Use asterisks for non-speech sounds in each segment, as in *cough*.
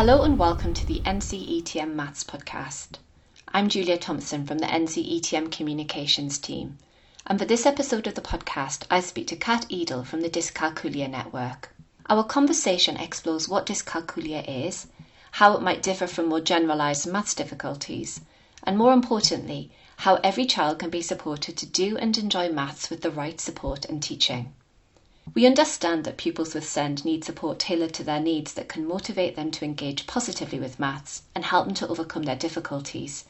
Hello and welcome to the NCETM Maths podcast. I'm Julia Thomson from the NCETM Communications team. And for this episode of the podcast, I speak to Cat Eadle from the Dyscalculia Network. Our conversation explores what dyscalculia is, how it might differ from more generalised maths difficulties, and more importantly, how every child can be supported to do and enjoy maths with the right support and teaching. We understand that pupils with SEND need support tailored to their needs that can motivate them to engage positively with maths and help them to overcome their difficulties.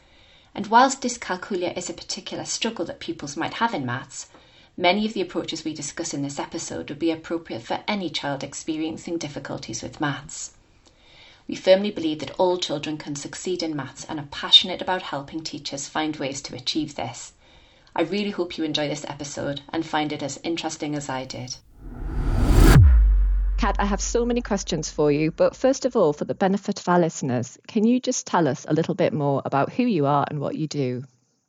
And whilst dyscalculia is a particular struggle that pupils might have in maths, many of the approaches we discuss in this episode would be appropriate for any child experiencing difficulties with maths. We firmly believe that all children can succeed in maths and are passionate about helping teachers find ways to achieve this. I really hope you enjoy this episode and find it as interesting as I did. Cat, I have so many questions for you, but first of all, for the benefit of our listeners, can you just tell us a little bit more about who you are and what you do?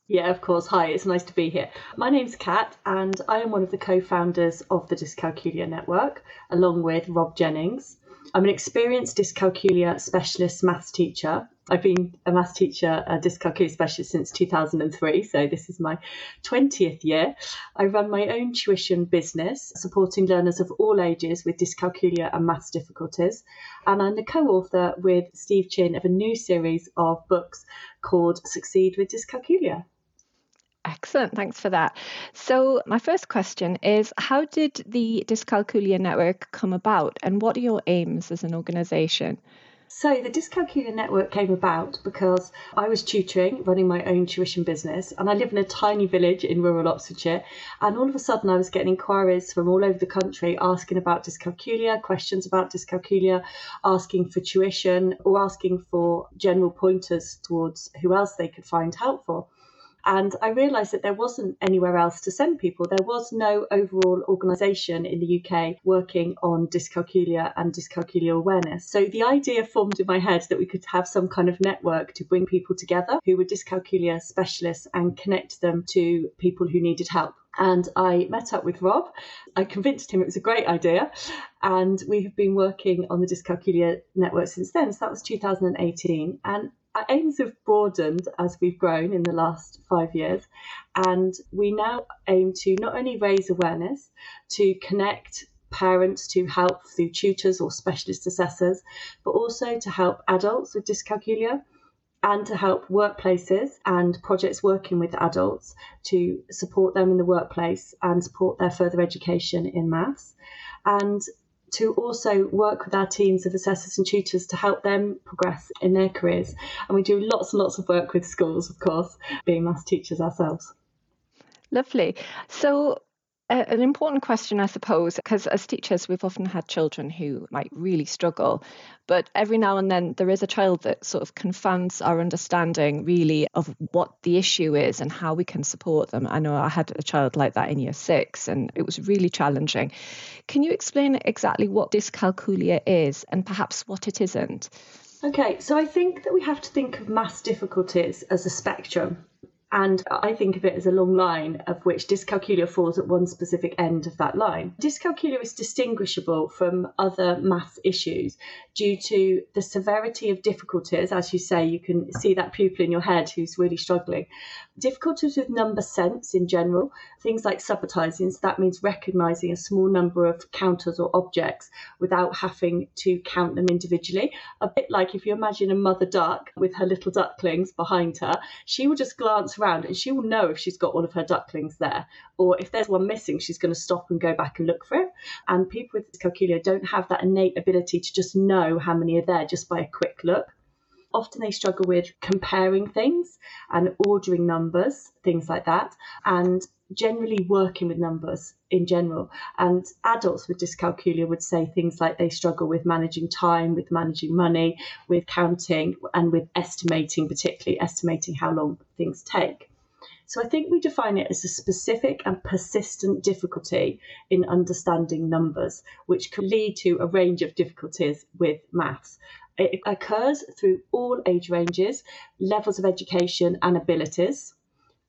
Yeah, of course. Hi, it's nice to be here. My name's Cat, and I am one of the co founders of the Dyscalculia Network, along with Rob Jennings. I'm an experienced dyscalculia specialist maths teacher. I've been a maths teacher, a dyscalculia specialist since 2003, so this is my 20th year. I run my own tuition business, supporting learners of all ages with dyscalculia and maths difficulties. And I'm the co author with Steve Chinn of a new series of books called Succeed with Dyscalculia. Excellent, thanks for that. So, my first question is How did the Dyscalculia Network come about, and what are your aims as an organisation? So, the Dyscalculia Network came about because I was tutoring, running my own tuition business, and I live in a tiny village in rural Oxfordshire. And all of a sudden, I was getting inquiries from all over the country asking about dyscalculia, questions about dyscalculia, asking for tuition, or asking for general pointers towards who else they could find help for. And I realised that there wasn't anywhere else to send people. There was no overall organisation in the UK working on dyscalculia and dyscalculia awareness. So the idea formed in my head that we could have some kind of network to bring people together who were dyscalculia specialists and connect them to people who needed help and I met up with Rob. I convinced him it was a great idea, and we have been working on the Dyscalculia network since then. So that was 2018, and our aims have broadened as we've grown in the last five years, and we now aim to not only raise awareness, to connect parents to help through tutors or specialist assessors, but also to help adults with dyscalculia and to help workplaces and projects working with adults to support them in the workplace and support their further education in maths. And to also work with our teams of assessors and tutors to help them progress in their careers. And we do lots and lots of work with schools, of course, being maths teachers ourselves. Lovely. So, an important question, I suppose, because as teachers, we've often had children who might really struggle, but every now and then there is a child that sort of confounds our understanding really of what the issue is and how we can support them. I know I had a child like that in year six, and it was really challenging. Can you explain exactly what dyscalculia is and perhaps what it isn't? Okay, so I think that we have to think of maths difficulties as a spectrum. And I think of it as a long line of which dyscalculia falls at one specific end of that line. Dyscalculia is distinguishable from other maths issues due to the severity of difficulties. As you say, you can see that pupil in your head who's really struggling. Difficulties with number sense in general, things like subitizing, so that means recognizing a small number of counters or objects without having to count them individually. A bit like if you imagine a mother duck with her little ducklings behind her, she will just glance around and she will know if she's got one of her ducklings there. Or if there's one missing, she's going to stop and go back and look for it. And people with dyscalculia don't have that innate ability to just know how many are there just by a quick look. Often they struggle with comparing things and ordering numbers, things like that, and generally working with numbers in general. And adults with dyscalculia would say things like they struggle with managing time, with managing money, with counting, and with estimating, particularly estimating how long things take. So I think we define it as a specific and persistent difficulty in understanding numbers, which can lead to a range of difficulties with maths. It occurs through all age ranges, levels of education, and abilities.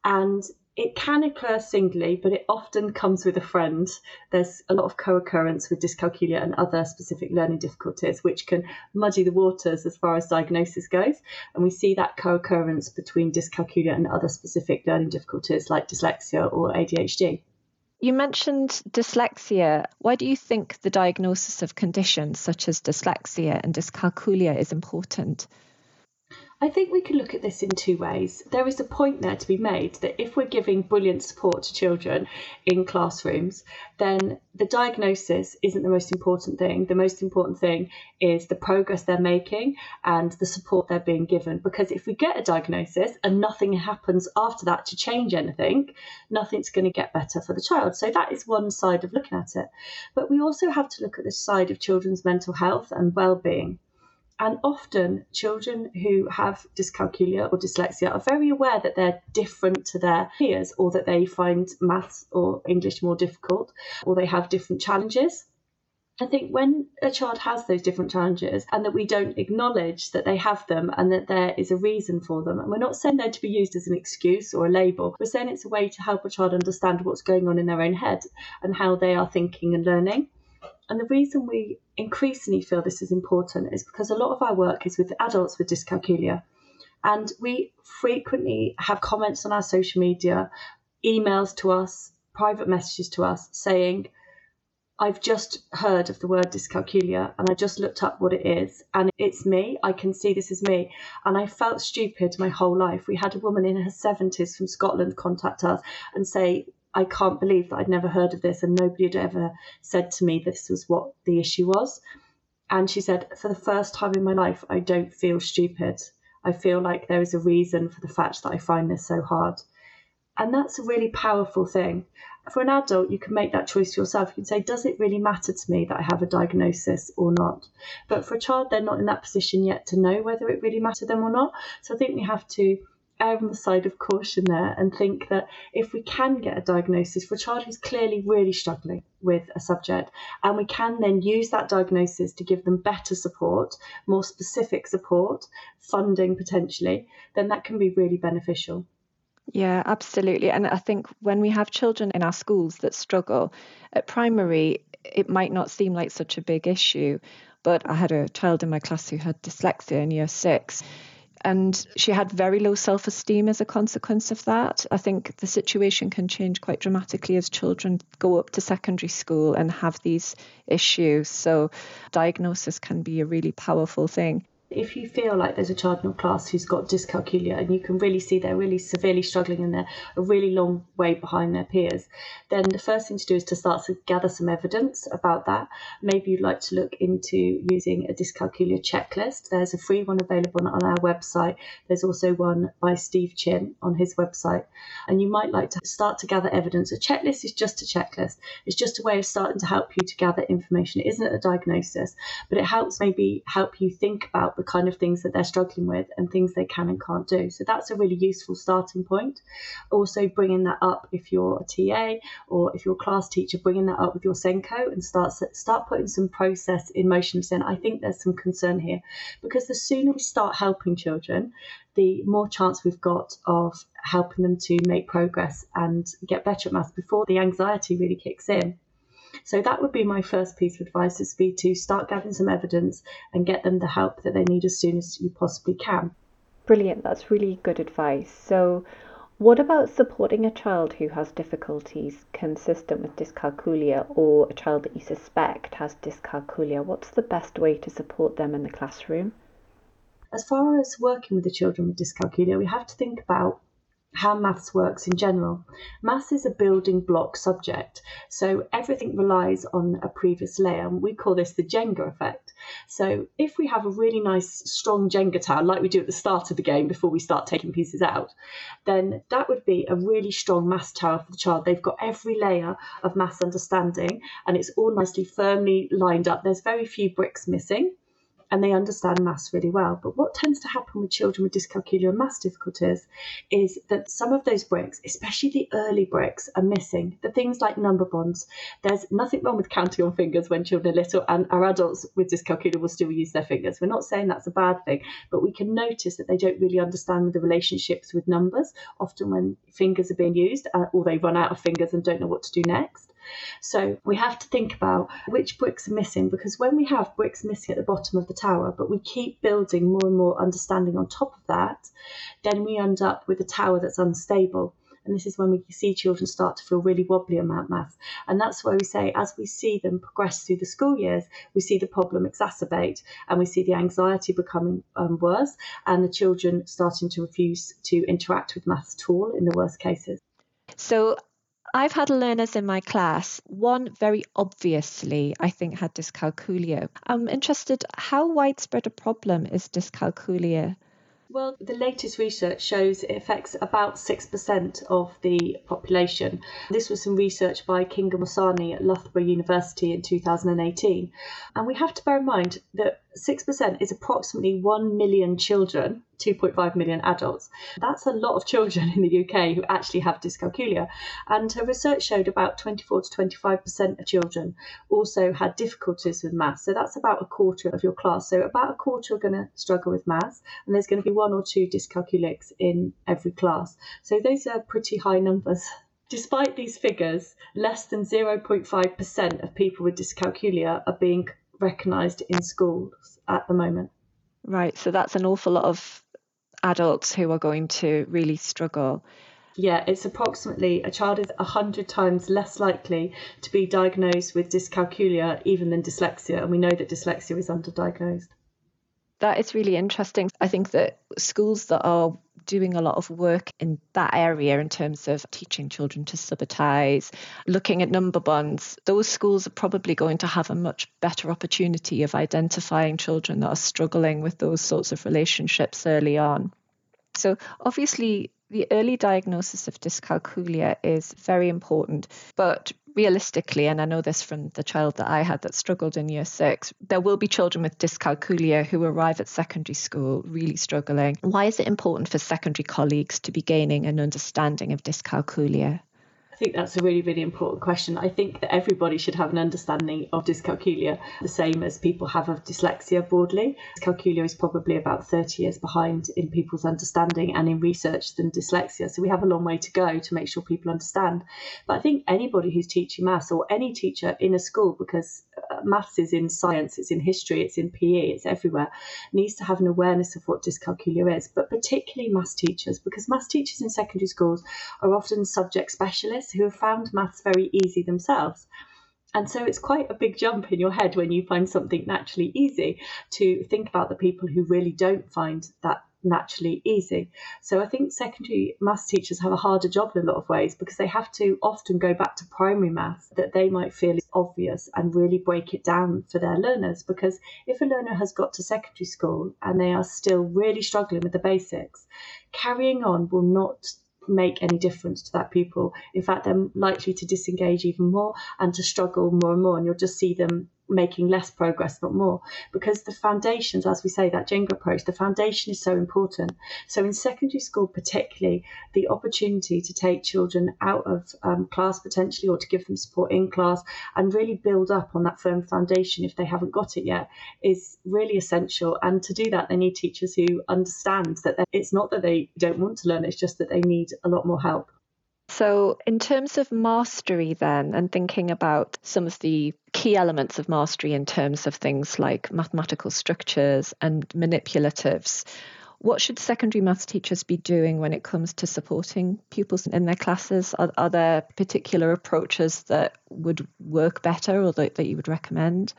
And it can occur singly, but it often comes with a friend. There's a lot of co occurrence with dyscalculia and other specific learning difficulties, which can muddy the waters as far as diagnosis goes. And we see that co occurrence between dyscalculia and other specific learning difficulties like dyslexia or ADHD. You mentioned dyslexia. Why do you think the diagnosis of conditions such as dyslexia and dyscalculia is important? I think we can look at this in two ways. There is a point there to be made that if we're giving brilliant support to children in classrooms, then the diagnosis isn't the most important thing. The most important thing is the progress they're making and the support they're being given. Because if we get a diagnosis and nothing happens after that to change anything, nothing's going to get better for the child. So that is one side of looking at it. But we also have to look at the side of children's mental health and well-being. And often, children who have dyscalculia or dyslexia are very aware that they're different to their peers, or that they find maths or English more difficult, or they have different challenges. I think when a child has those different challenges and that we don't acknowledge that they have them and that there is a reason for them, and we're not saying they're to be used as an excuse or a label, we're saying it's a way to help a child understand what's going on in their own head and how they are thinking and learning. And the reason we increasingly feel this is important is because a lot of our work is with adults with dyscalculia. And we frequently have comments on our social media, emails to us, private messages to us saying, I've just heard of the word dyscalculia and I just looked up what it is and it's me. I can see this is me. And I felt stupid my whole life. We had a woman in her 70s from Scotland contact us and say, I can't believe that I'd never heard of this and nobody had ever said to me this was what the issue was. And she said, for the first time in my life, I don't feel stupid. I feel like there is a reason for the fact that I find this so hard. And that's a really powerful thing. For an adult, you can make that choice for yourself. You can say, does it really matter to me that I have a diagnosis or not? But for a child, they're not in that position yet to know whether it really matters to them or not. So I think we have to err on the side of caution there and think that if we can get a diagnosis for a child who's clearly really struggling with a subject, and we can then use that diagnosis to give them better support, more specific support, funding potentially, then that can be really beneficial. Yeah, absolutely. And I think when we have children in our schools that struggle at primary, it might not seem like such a big issue. But I had a child in my class who had dyslexia in year six and she had very low self esteem as a consequence of that. I think the situation can change quite dramatically as children go up to secondary school and have these issues. So, diagnosis can be a really powerful thing if you feel like there's a child in your class who's got dyscalculia and you can really see they're really severely struggling and they're a really long way behind their peers, then the first thing to do is to start to gather some evidence about that. Maybe you'd like to look into using a dyscalculia checklist. There's a free one available on our website. There's also one by Steve Chinn on his website. And you might like to start to gather evidence. A checklist is just a checklist, it's just a way of starting to help you to gather information. It isn't a diagnosis, but it helps maybe help you think about the kind of things that they're struggling with and things they can and can't do. So that's a really useful starting point. Also, bringing that up if you're a TA or if you're a class teacher, bringing that up with your SENCO and start start putting some process in motion of saying, I think there's some concern here. Because the sooner we start helping children, the more chance we've got of helping them to make progress and get better at maths before the anxiety really kicks in. So that would be my first piece of advice is be to start gathering some evidence and get them the help that they need as soon as you possibly can. Brilliant, that's really good advice. So what about supporting a child who has difficulties consistent with dyscalculia or a child that you suspect has dyscalculia? What's the best way to support them in the classroom? As far as working with the children with dyscalculia, we have to think about how maths works in general. Maths is a building block subject, so everything relies on a previous layer. We call this the Jenga effect. So if we have a really nice, strong Jenga tower, like we do at the start of the game before we start taking pieces out, then that would be a really strong maths tower for the child. They've got every layer of maths understanding, and it's all nicely firmly lined up. There's very few bricks missing and they understand maths really well. But what tends to happen with children with dyscalculia and maths difficulties is that some of those bricks, especially the early bricks, are missing. The things like number bonds. There's nothing wrong with counting on fingers when children are little, and our adults with dyscalculia will still use their fingers. We're not saying that's a bad thing, but we can notice that they don't really understand the relationships with numbers. Often, when fingers are being used, uh, or they run out of fingers and don't know what to do next. So we have to think about which bricks are missing because when we have bricks missing at the bottom of the tower, but we keep building more and more understanding on top of that, then we end up with a tower that's unstable. And this is when we see children start to feel really wobbly about maths. And that's why we say, as we see them progress through the school years, we see the problem exacerbate and we see the anxiety becoming um, worse and the children starting to refuse to interact with maths at all in the worst cases. So I've had learners in my class. One very obviously, I think, had dyscalculia. I'm interested, how widespread a problem is dyscalculia? Well, the latest research shows it affects about 6% of the population. This was some research by Kinga Morsanyi at Loughborough University in 2018. And we have to bear in mind that 6% is approximately 1 million children 2.5 million adults. That's a lot of children in the UK who actually have dyscalculia. And her research showed about 24 to 25% of children also had difficulties with maths. So that's about a quarter of your class. So about a quarter are going to struggle with maths, and there's going to be one or two dyscalculics in every class. So those are pretty high numbers. Despite these figures, less than 0.5% of people with dyscalculia are being recognised in schools at the moment. Right, so that's an awful lot of adults who are going to really struggle. Yeah, it's approximately a child is 100 times less likely to be diagnosed with dyscalculia even than dyslexia, and we know that dyslexia is underdiagnosed. That is really interesting. I think that schools that are doing a lot of work in that area in terms of teaching children to subitize, looking at number bonds, those schools are probably going to have a much better opportunity of identifying children that are struggling with those sorts of relationships early on. So, obviously, the early diagnosis of dyscalculia is very important, but realistically, and I know this from the child that I had that struggled in year six, there will be children with dyscalculia who arrive at secondary school really struggling. Why is it important for secondary colleagues to be gaining an understanding of dyscalculia? Think that's a really, really important question. I think that everybody should have an understanding of dyscalculia, the same as people have of dyslexia broadly. Dyscalculia is probably about 30 years behind in people's understanding and in research than dyslexia. So we have a long way to go to make sure people understand. But I think anybody who's teaching maths or any teacher in a school, because uh, maths is in science, it's in history, it's in PE, it's everywhere, needs to have an awareness of what dyscalculia is, but particularly maths teachers, because maths teachers in secondary schools are often subject specialists who have found maths very easy themselves. And so it's quite a big jump in your head when you find something naturally easy to think about the people who really don't find that naturally easy. So I think secondary maths teachers have a harder job in a lot of ways because they have to often go back to primary maths that they might feel is obvious and really break it down for their learners. Because if a learner has got to secondary school and they are still really struggling with the basics, carrying on will not make any difference to that pupil. In fact, they're likely to disengage even more and to struggle more and more, and you'll just see them making less progress, not more, because the foundations, as we say, that Jenga approach, the foundation is so important. So in secondary school, particularly, the opportunity to take children out of um, class potentially or to give them support in class and really build up on that firm foundation if they haven't got it yet is really essential. And to do that, they need teachers who understand that it's not that they don't want to learn, it's just that they need a lot more help. So, in terms of mastery, then, and thinking about some of the key elements of mastery in terms of things like mathematical structures and manipulatives, what should secondary maths teachers be doing when it comes to supporting pupils in their classes? Are, are there particular approaches that would work better or that, that you would recommend?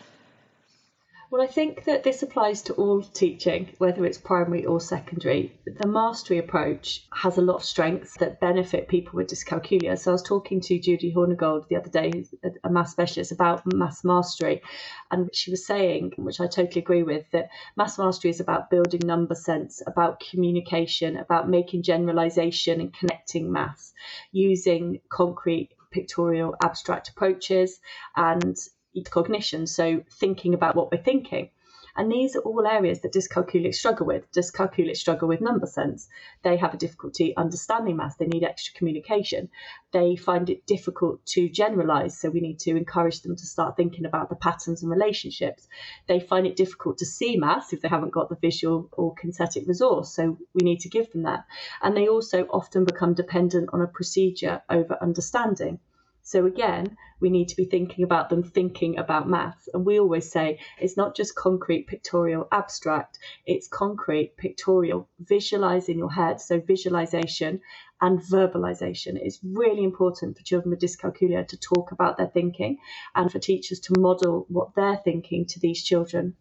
Well, I think that this applies to all teaching, whether it's primary or secondary. The mastery approach has a lot of strengths that benefit people with dyscalculia. So I was talking to Judy Hornigold the other day, a maths specialist, about maths mastery. And she was saying, which I totally agree with, that maths mastery is about building number sense, about communication, about making generalization and connecting maths, using concrete pictorial abstract approaches and cognition, so thinking about what we're thinking. And these are all areas that dyscalculics struggle with. Dyscalculics struggle with number sense. They have a difficulty understanding maths. They need extra communication. They find it difficult to generalize. So we need to encourage them to start thinking about the patterns and relationships. They find it difficult to see maths if they haven't got the visual or kinesthetic resource. So we need to give them that. And they also often become dependent on a procedure over understanding. So again, we need to be thinking about them thinking about maths. And we always say it's not just concrete, pictorial, abstract, it's concrete, pictorial, visualize in your head. So visualization and verbalization is really important for children with dyscalculia to talk about their thinking and for teachers to model what they're thinking to these children.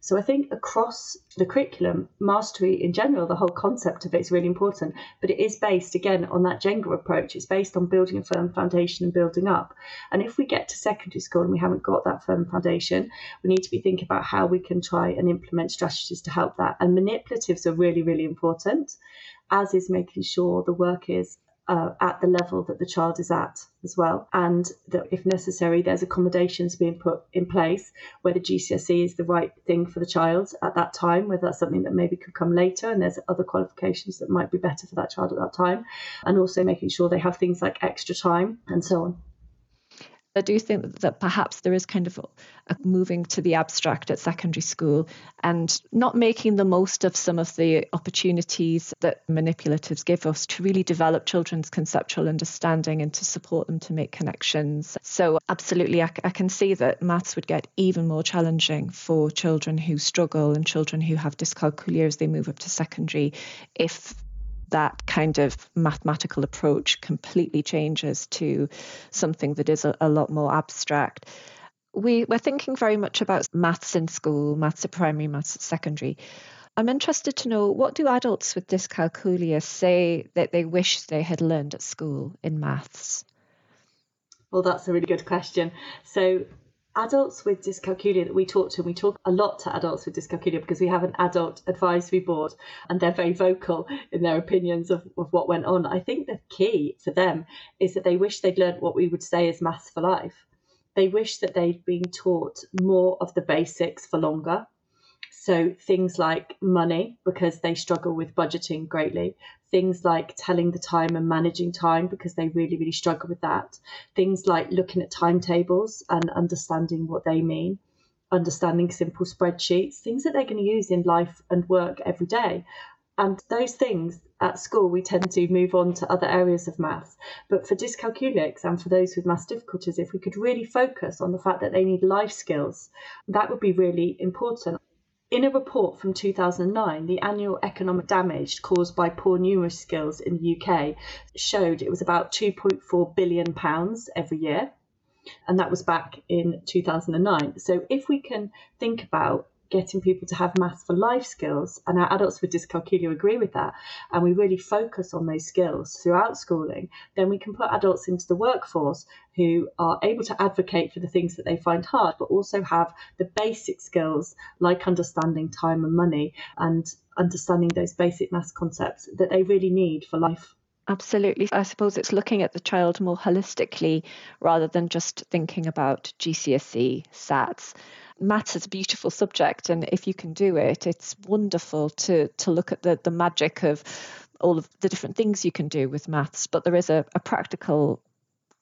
So I think across the curriculum, mastery in general, the whole concept of it is really important, but it is based again on that Jenga approach. It's based on building a firm foundation and building up. And if we get to secondary school and we haven't got that firm foundation, we need to be thinking about how we can try and implement strategies to help that. And manipulatives are really, really important, as is making sure the work is uh, at the level that the child is at as well. And that if necessary, there's accommodations being put in place where the GCSE is the right thing for the child at that time, whether that's something that maybe could come later and there's other qualifications that might be better for that child at that time. And also making sure they have things like extra time and so on. I do think that perhaps there is kind of a moving to the abstract at secondary school and not making the most of some of the opportunities that manipulatives give us to really develop children's conceptual understanding and to support them to make connections. So, absolutely, I, I can see that maths would get even more challenging for children who struggle and children who have dyscalculia as they move up to secondary if that kind of mathematical approach completely changes to something that is a, a lot more abstract. We, we're thinking very much about maths in school, maths at primary, maths at secondary. I'm interested to know what do adults with dyscalculia say that they wish they had learned at school in maths? Well, that's a really good question. So, adults with dyscalculia that we talk to, and we talk a lot to adults with dyscalculia because we have an adult advisory board and they're very vocal in their opinions of, of what went on. I think the key for them is that they wish they'd learned what we would say is maths for life. They wish that they'd been taught more of the basics for longer. So things like money, because they struggle with budgeting greatly, things like telling the time and managing time because they really, really struggle with that. Things like looking at timetables and understanding what they mean, understanding simple spreadsheets, things that they're going to use in life and work every day. And those things at school, we tend to move on to other areas of maths. But for dyscalculics and for those with maths difficulties, if we could really focus on the fact that they need life skills, that would be really important. In a report from 2009, the annual economic damage caused by poor numeracy skills in the UK showed it was about 2.4 billion pounds every year, and that was back in 2009. So if we can think about getting people to have maths for life skills, and our adults with dyscalculia agree with that, and we really focus on those skills throughout schooling, then we can put adults into the workforce who are able to advocate for the things that they find hard, but also have the basic skills like understanding time and money and understanding those basic maths concepts that they really need for life. Absolutely. I suppose it's looking at the child more holistically rather than just thinking about GCSE, SATs maths is a beautiful subject, and if you can do it, it's wonderful to to look at the the magic of all of the different things you can do with maths. But there is a, a practical,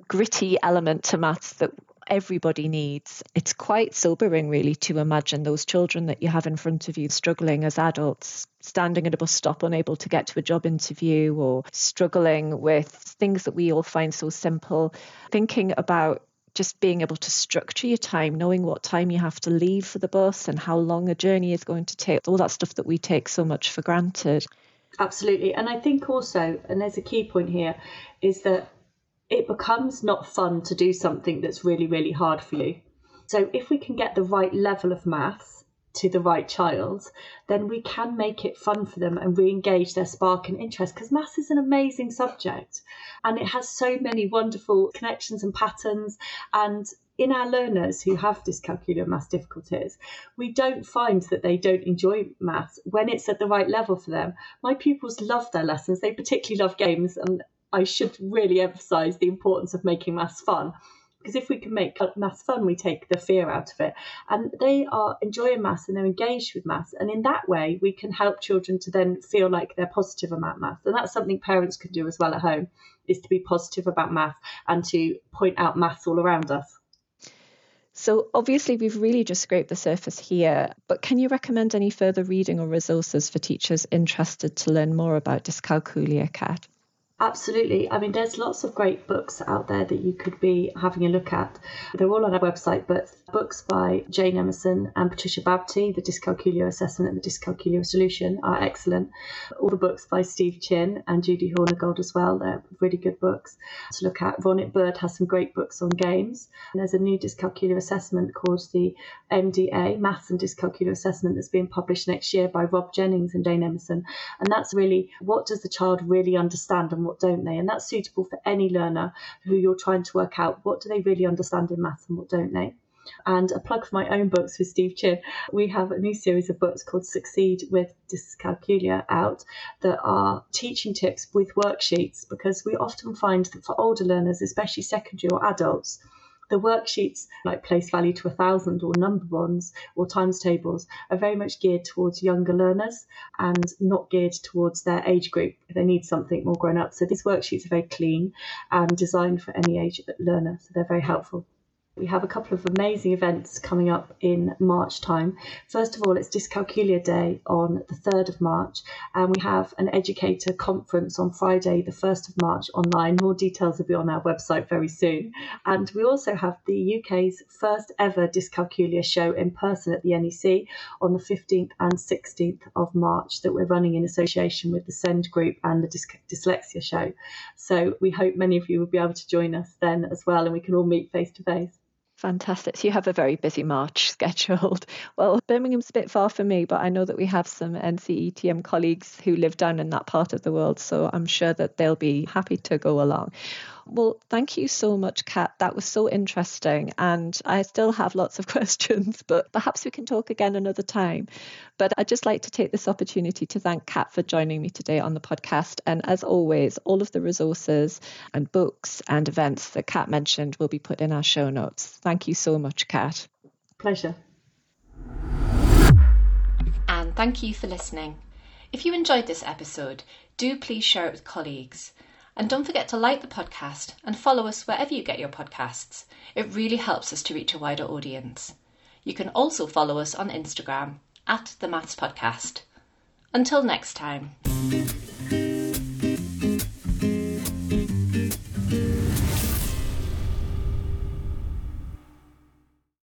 gritty element to maths that everybody needs. It's quite sobering, really, to imagine those children that you have in front of you struggling as adults, standing at a bus stop, unable to get to a job interview, or struggling with things that we all find so simple. Thinking about just being able to structure your time, knowing what time you have to leave for the bus and how long a journey is going to take, all that stuff that we take so much for granted. Absolutely. And I think also, and there's a key point here, is that it becomes not fun to do something that's really, really hard for you. So if we can get the right level of maths to the right child, then we can make it fun for them and re engage their spark and interest because maths is an amazing subject and it has so many wonderful connections and patterns. And in our learners who have dyscalculia and maths difficulties, we don't find that they don't enjoy maths when it's at the right level for them. My pupils love their lessons, they particularly love games, and I should really emphasise the importance of making maths fun because if we can make uh, maths fun, we take the fear out of it. And they are enjoying maths and they're engaged with maths. And in that way, we can help children to then feel like they're positive about maths. And that's something parents can do as well at home, is to be positive about maths and to point out maths all around us. So, obviously, we've really just scraped the surface here, but can you recommend any further reading or resources for teachers interested to learn more about dyscalculia, Cat? Absolutely. I mean, there's lots of great books out there that you could be having a look at. They're all on our website, but books by Jane Emerson and Patricia Babtie, The Dyscalculia Assessment and The Dyscalculia Solution, are excellent. All the books by Steve Chinn and Judy Hornigold as well, they're really good books to look at. Ronit Bird has some great books on games. And there's a new dyscalculia assessment called the MDA, Maths and Dyscalculia Assessment, that's being published next year by Rob Jennings and Jane Emerson. And that's really what does the child really understand and what don't they? And that's suitable for any learner who you're trying to work out what do they really understand in maths and what don't they. And a plug for my own books with Steve Chinn. We have a new series of books called Succeed with Dyscalculia out that are teaching tips with worksheets because we often find that for older learners, especially secondary or adults, the worksheets like place value to a thousand or number bonds or times tables are very much geared towards younger learners and not geared towards their age group. They need something more grown up. So these worksheets are very clean and designed for any age learner. So they're very helpful. We have a couple of amazing events coming up in March time. First of all, it's Dyscalculia Day on the 3rd of March, and we have an educator conference on Friday, the 1st of March online. More details will be on our website very soon. And we also have the UK's first ever Dyscalculia show in person at the NEC on the 15th and 16th of March that we're running in association with the SEND group and the Dys- Dyslexia show. So we hope many of you will be able to join us then as well, and we can all meet face to face. Fantastic. So you have a very busy March *laughs* scheduled. Well, Birmingham's a bit far for me, but I know that we have some NCETM colleagues who live down in that part of the world. So I'm sure that they'll be happy to go along. Well, thank you so much, Cat. That was so interesting. And I still have lots of *laughs* questions, but perhaps we can talk again another time. But I'd just like to take this opportunity to thank Cat for joining me today on the podcast. And as always, all of the resources and books and events that Cat mentioned will be put in our show notes. Thank you so much, Cat. Pleasure. And thank you for listening. If you enjoyed this episode, do please share it with colleagues. And don't forget to like the podcast and follow us wherever you get your podcasts. It really helps us to reach a wider audience. You can also follow us on Instagram at the Maths Podcast. Until next time.